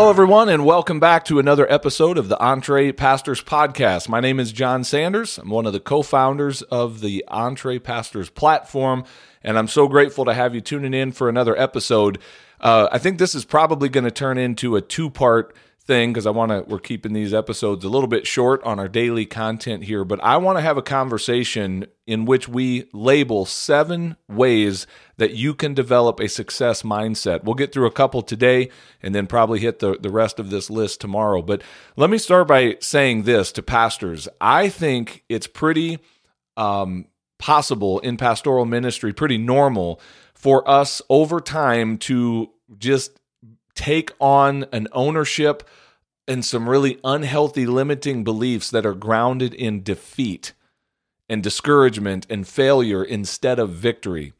Hello, everyone, and welcome back to another episode of the EntrePastors Podcast. My name is Jon Sanders. I'm one of the co founders of the EntrePastors platform, and I'm so grateful to have you tuning in for another episode. Uh, I think this is probably going to turn into a two part thing because I want to we're keeping these episodes a little bit short on our daily content here, but I want to have a conversation in which we label seven ways that you can develop a success mindset. We'll get through a couple today and then probably hit the, the rest of this list tomorrow. But let me start by saying this to pastors. I think it's pretty um, possible in pastoral ministry, pretty normal for us over time to just take on an ownership and some really unhealthy limiting beliefs that are grounded in defeat and discouragement and failure instead of victory.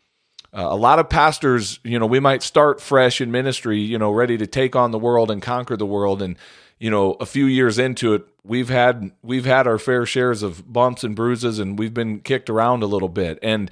Uh, a lot of pastors, you know, we might start fresh in ministry, you know, ready to take on the world and conquer the world and you know, a few years into it, we've had we've had our fair shares of bumps and bruises and we've been kicked around a little bit. And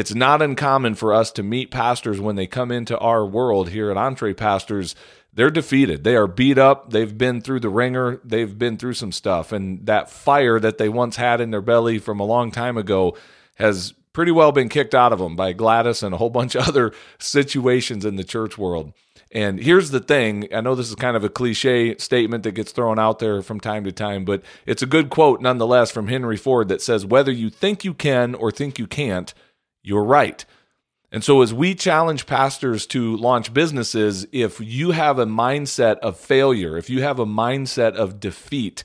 it's not uncommon for us to meet pastors when they come into our world here at EntrePastors they're defeated. They are beat up. They've been through the ringer. They've been through some stuff. And that fire that they once had in their belly from a long time ago has pretty well been kicked out of them by Gladys and a whole bunch of other situations in the church world. And here's the thing I know this is kind of a cliche statement that gets thrown out there from time to time, but it's a good quote nonetheless from Henry Ford that says, Whether you think you can or think you can't, you're right. And so, as we challenge pastors to launch businesses, if you have a mindset of failure, if you have a mindset of defeat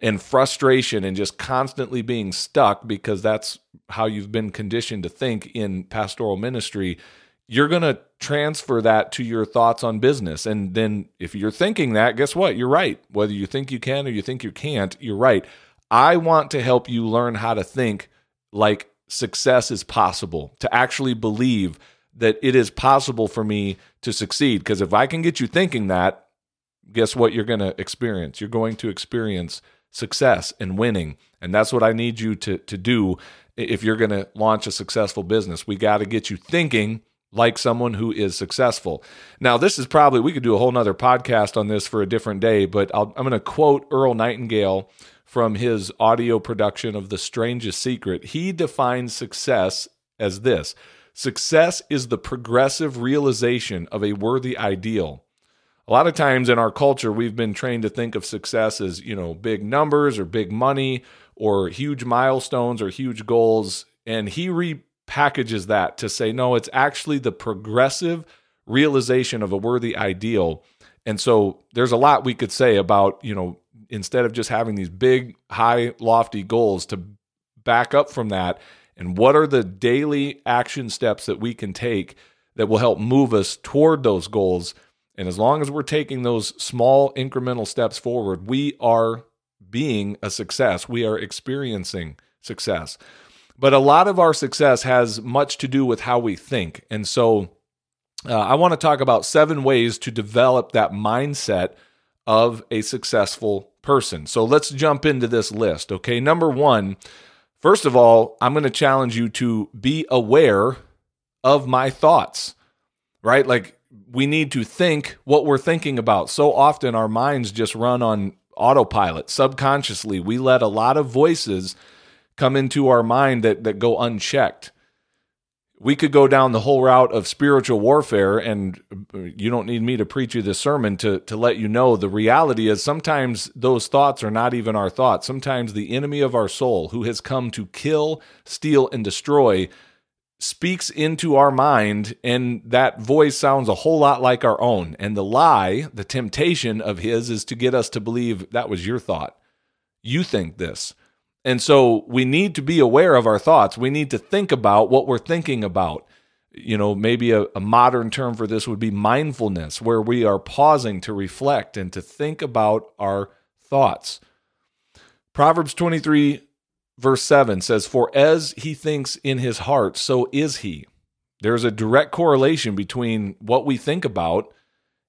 and frustration and just constantly being stuck because that's how you've been conditioned to think in pastoral ministry, you're going to transfer that to your thoughts on business. And then, if you're thinking that, guess what? You're right. Whether you think you can or you think you can't, you're right. I want to help you learn how to think like success is possible, to actually believe that it is possible for me to succeed. Because if I can get you thinking that, guess what you're going to experience? You're going to experience success and winning. And that's what I need you to, to do if you're going to launch a successful business. We got to get you thinking like someone who is successful. Now, this is probably, we could do a whole nother podcast on this for a different day, but i am going to quote Earl Nightingale from his audio production of The Strangest Secret, he defines success as this Success is the progressive realization of a worthy ideal. A lot of times in our culture, we've been trained to think of success as, you know, big numbers or big money or huge milestones or huge goals. And he repackages that to say, no, it's actually the progressive realization of a worthy ideal. And so there's a lot we could say about, you know, instead of just having these big, high, lofty goals to back up from that. And what are the daily action steps that we can take that will help move us toward those goals? And as long as we're taking those small incremental steps forward, we are being a success. We are experiencing success. But a lot of our success has much to do with how we think. And so uh, I want to talk about seven ways to develop that mindset of a successful person. So let's jump into this list. Okay. Number one, first of all, I'm going to challenge you to be aware of my thoughts, right? Like we need to think what we're thinking about. So often our minds just run on autopilot subconsciously. We let a lot of voices come into our mind that, that go unchecked we could go down the whole route of spiritual warfare and uh, you don't need me to preach you this sermon to to let you know the reality is sometimes those thoughts are not even our thoughts. Sometimes the enemy of our soul who has come to kill steal and destroy speaks into our mind and that voice sounds a whole lot like our own. And the lie the temptation of his is to get us to believe that was your thought. You think this and so we need to be aware of our thoughts. We need to think about what we're thinking about. You know, maybe a, a, modern term for this would be mindfulness, where we are pausing to reflect and to think about our thoughts. Proverbs 23, verse 7 says, For as he thinks in his heart, so is he. There's a direct correlation between what we think about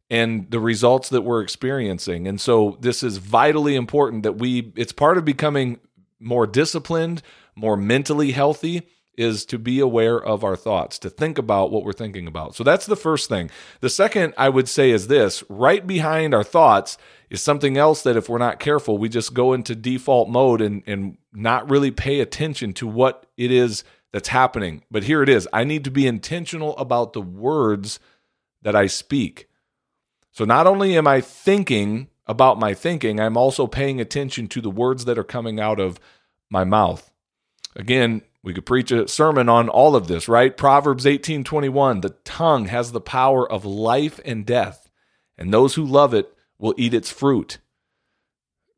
and the results that we're experiencing. And so this is vitally important that we, it's part of becoming more disciplined, more mentally healthy, is to be aware of our thoughts, to think about what we're thinking about. So that's the first thing. The second I would say is this right behind our thoughts is something else that if we're not careful, we just go into default mode and, and not really pay attention to what it is that's happening. But here it is I need to be intentional about the words that I speak. So not only am I thinking about my thinking, I'm also paying attention to the words that are coming out of my mouth. Again, we could preach a sermon on all of this, right? Proverbs 18:21, the tongue has the power of life and death, and those who love it will eat its fruit.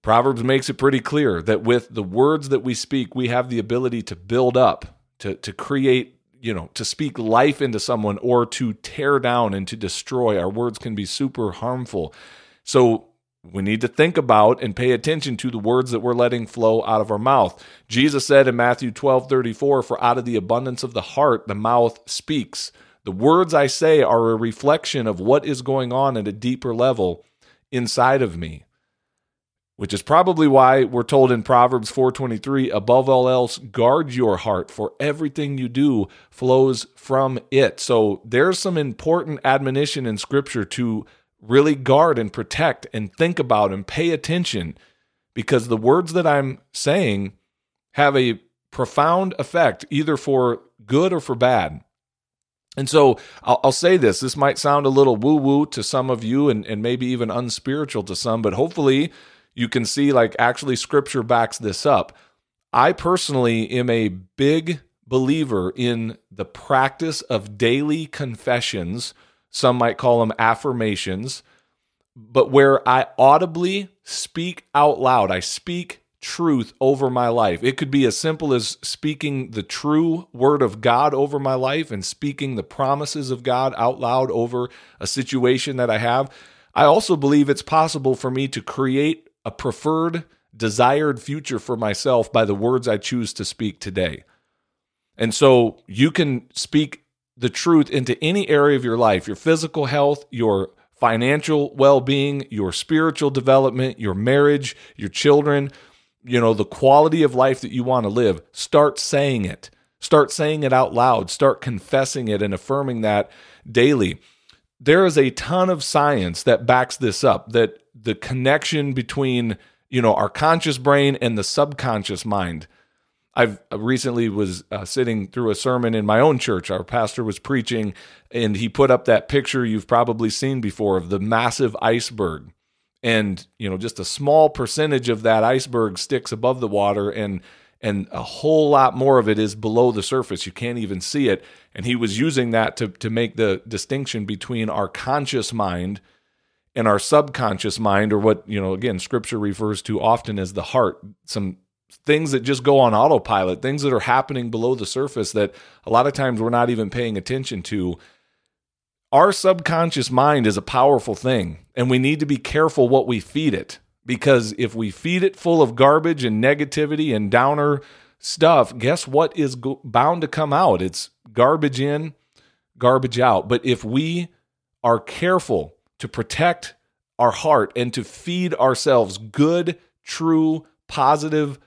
Proverbs makes it pretty clear that with the words that we speak, we have the ability to build up, to, to create, you know, to speak life into someone or to tear down and to destroy. Our words can be super harmful. So we need to think about and pay attention to the words that we're letting flow out of our mouth. Jesus said in Matthew 12 34, For out of the abundance of the heart, the mouth speaks. The words I say are a reflection of what is going on at a deeper level inside of me. Which is probably why we're told in Proverbs 4:23, above all else, guard your heart, for everything you do flows from it. So there's some important admonition in scripture to really guard and protect and think about and pay attention because the words that I'm saying have a profound effect either for good or for bad. And so I'll, I'll, say this this might sound a little woo woo to some of you and, and maybe even unspiritual to some, but hopefully you can see like actually scripture backs this up. I personally am a big believer in the practice of daily confessions some might call them affirmations, but where I audibly speak out loud, I speak truth over my life. It could be as simple as speaking the true word of God over my life and speaking the promises of God out loud over a situation that I have. I also believe it's possible for me to create a preferred, desired future for myself by the words I choose to speak today. And so you can speak the truth into any area of your life your physical health, your financial well being, your spiritual development, your marriage, your children, you know, the quality of life that you want to live. Start saying it. Start saying it out loud. Start confessing it and affirming that daily. There is a ton of science that backs this up that the connection between, you know, our conscious brain and the subconscious mind I've uh, recently was uh, sitting through a sermon in my own church. Our pastor was preaching, and he put up that picture you've probably seen before of the massive iceberg, and you know just a small percentage of that iceberg sticks above the water, and and a whole lot more of it is below the surface. You can't even see it. And he was using that to to make the distinction between our conscious mind and our subconscious mind, or what you know again Scripture refers to often as the heart. Some things that just go on autopilot, things that are happening below the surface that a lot of times we're not even paying attention to. Our subconscious mind is a powerful thing, and we need to be careful what we feed it because if we feed it full of garbage and negativity and downer stuff, guess what is go- bound to come out? It's garbage in, garbage out. But if we are careful to protect our heart and to feed ourselves good, true, positive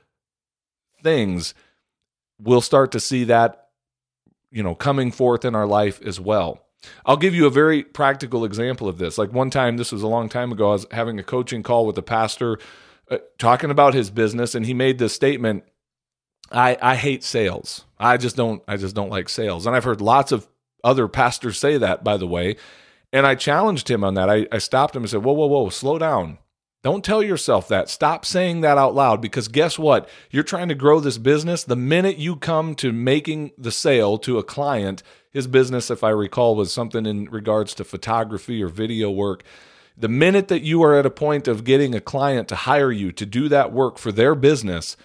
things, we'll start to see that, you know, coming forth in our life as well. I'll give you a very practical example of this. Like one time, this was a long time ago, I was having a coaching call with a pastor uh, talking about his business, and he made this statement. I, I hate sales. I just don't I just don't like sales. And I've heard lots of other pastors say that, by the way. And I challenged him on that. I, I stopped him and said, Whoa, whoa, whoa, slow down. Don't tell yourself that. Stop saying that out loud because guess what? You're trying to grow this business. The minute you come to making the sale to a client, his business, if I recall, was something in regards to photography or video work. The minute that you are at a point of getting a client to hire you to do that work for their business,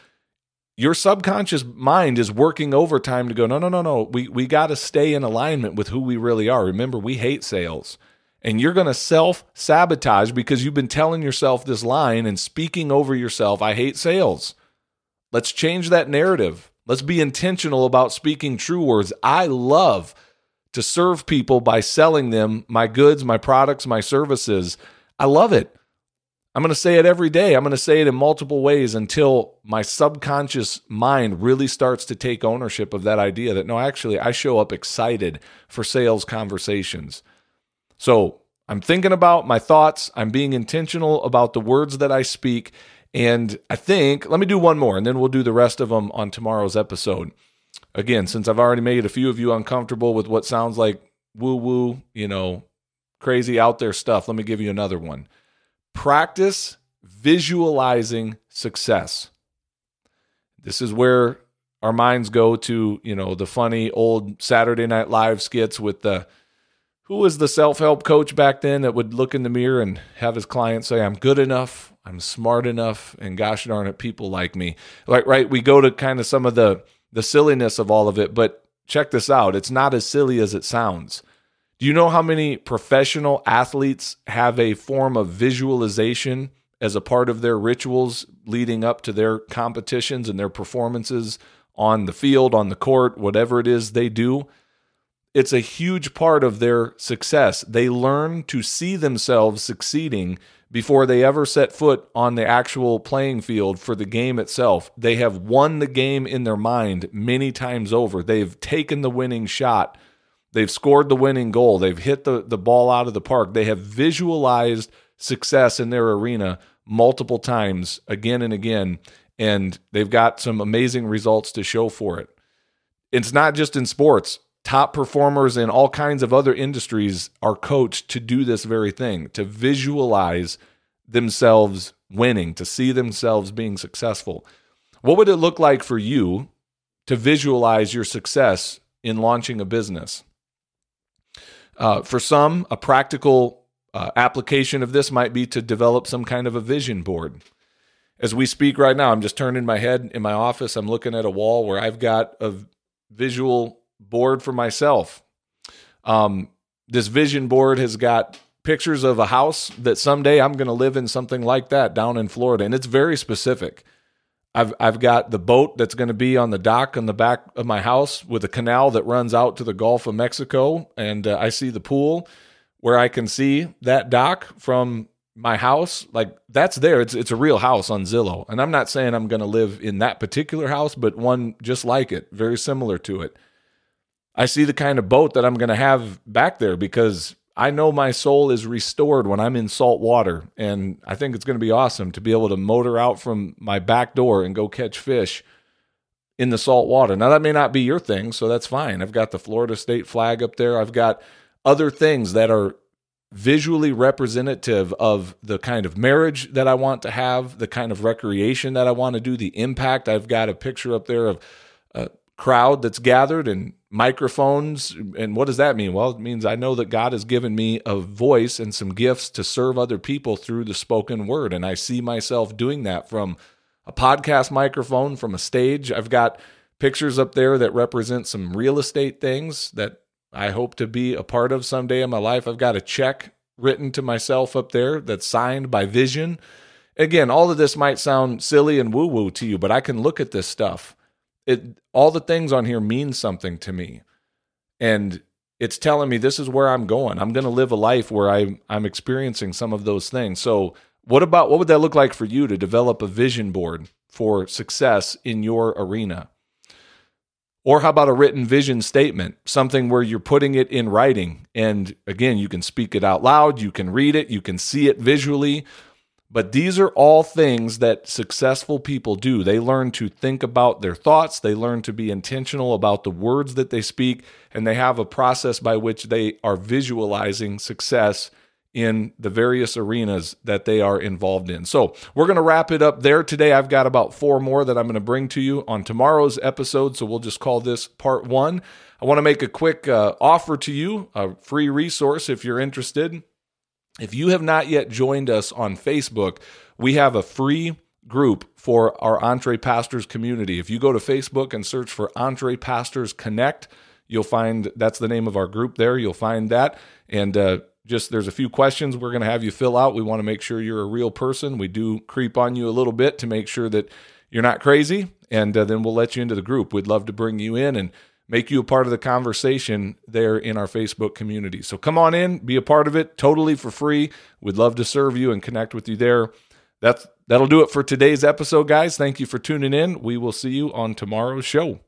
your subconscious mind is working overtime to go, no, no, no, no. We, we got to stay in alignment with who we really are. Remember, we hate sales and you're going to self sabotage because you've been telling yourself this line and speaking over yourself, I hate sales. Let's change that narrative. Let's be intentional about speaking true words. I love to serve people by selling them my goods, my products, my services. I love it. I'm going to say it every day. I'm going to say it in multiple ways until my subconscious mind really starts to take ownership of that idea that no, actually, I show up excited for sales conversations. So I'm thinking about my thoughts. I'm being intentional about the words that I speak. And I think, let me do one more and then we'll do the rest of them on tomorrow's episode. Again, since I've already made a few of you uncomfortable with what sounds like woo woo, you know, crazy out there stuff, let me give you another one practice visualizing success. This is where our minds go to, you know, the funny old Saturday Night Live skits with the who was the self-help coach back then that would look in the mirror and have his clients say, "I'm good enough, I'm smart enough, and gosh darn it, people like me." Like right, we go to kind of some of the the silliness of all of it, but check this out. It's not as silly as it sounds. Do you know how many professional athletes have a form of visualization as a part of their rituals leading up to their competitions and their performances on the field, on the court, whatever it is they do? It's a huge part of their success. They learn to see themselves succeeding before they ever set foot on the actual playing field for the game itself. They have won the game in their mind many times over. They've taken the winning shot They've scored the winning goal. They've hit the, the ball out of the park. They have visualized success in their arena multiple times, again and again, and they've got some amazing results to show for it. It's not just in sports. Top performers in all kinds of other industries are coached to do this very thing, to visualize themselves winning, to see themselves being successful. What would it look like for you to visualize your success in launching a business? Uh, for some, a practical uh, application of this might be to develop some kind of a vision board. As we speak right now, I'm just turning my head in my office. I'm looking at a wall where I've got a visual board for myself. Um, this vision board has got pictures of a house that someday I'm going to live in something like that down in Florida. And it's very specific. I've I've got the boat that's going to be on the dock on the back of my house with a canal that runs out to the Gulf of Mexico, and uh, I see the pool where I can see that dock from my house. Like that's there. It's it's a real house on Zillow, and I'm not saying I'm going to live in that particular house, but one just like it, very similar to it. I see the kind of boat that I'm going to have back there because I know my soul is restored when I'm in salt water. And I think it's going to be awesome to be able to motor out from my back door and go catch fish in the salt water. Now, that may not be your thing, so that's fine. I've got the Florida state flag up there. I've got other things that are visually representative of the kind of marriage that I want to have, the kind of recreation that I want to do, the impact. I've got a picture up there of crowd that's gathered and microphones. And what does that mean? Well, it means I know that God has given me a voice and some gifts to serve other people through the spoken word. And I see myself doing that from a podcast microphone, from a stage. I've got pictures up there that represent some real estate things that I hope to be a part of someday in my life. I've got a check written to myself up there that's signed by Vision. Again, all of this might sound silly and woo woo to you, but I can look at this stuff it all the things on here mean something to me. And it's telling me this is where i'm going. I'm going to live a life where I'm i'm experiencing some of those things. So what about what would that look like for you to develop a vision board for success in your arena? Or how about a written vision statement something where you're putting it in writing? And again you can speak it out loud you can read it you can see it visually but these are all things that successful people do. They learn to think about their thoughts, they learn to be intentional about the words that they speak, and they have a process by which they are visualizing success in the various arenas that they are involved in. So, we're going to wrap it up there today. I've got about four more that I'm going to bring to you on tomorrow's episode. So, we'll just call this part one. I want to make a quick uh, offer to you, a free resource if you're interested. If you have not yet joined us on Facebook, we have a free group for our EntrePastors community. If you go to Facebook and search for EntrePastors Connect, you'll find that's the name of our group there. You'll find that. And uh, just there's a few questions we're going to have you fill out. We want to make sure you're a real person. We do creep on you a little bit to make sure that you're not crazy. And uh, then we'll let you into the group. We'd love to bring you in and make you a part of the conversation there in our Facebook community. So come on in, be a part of it totally for free. We'd love to serve you and connect with you there. That's that'll do it for today's episode, guys. Thank you for tuning in. We will see you on tomorrow's show.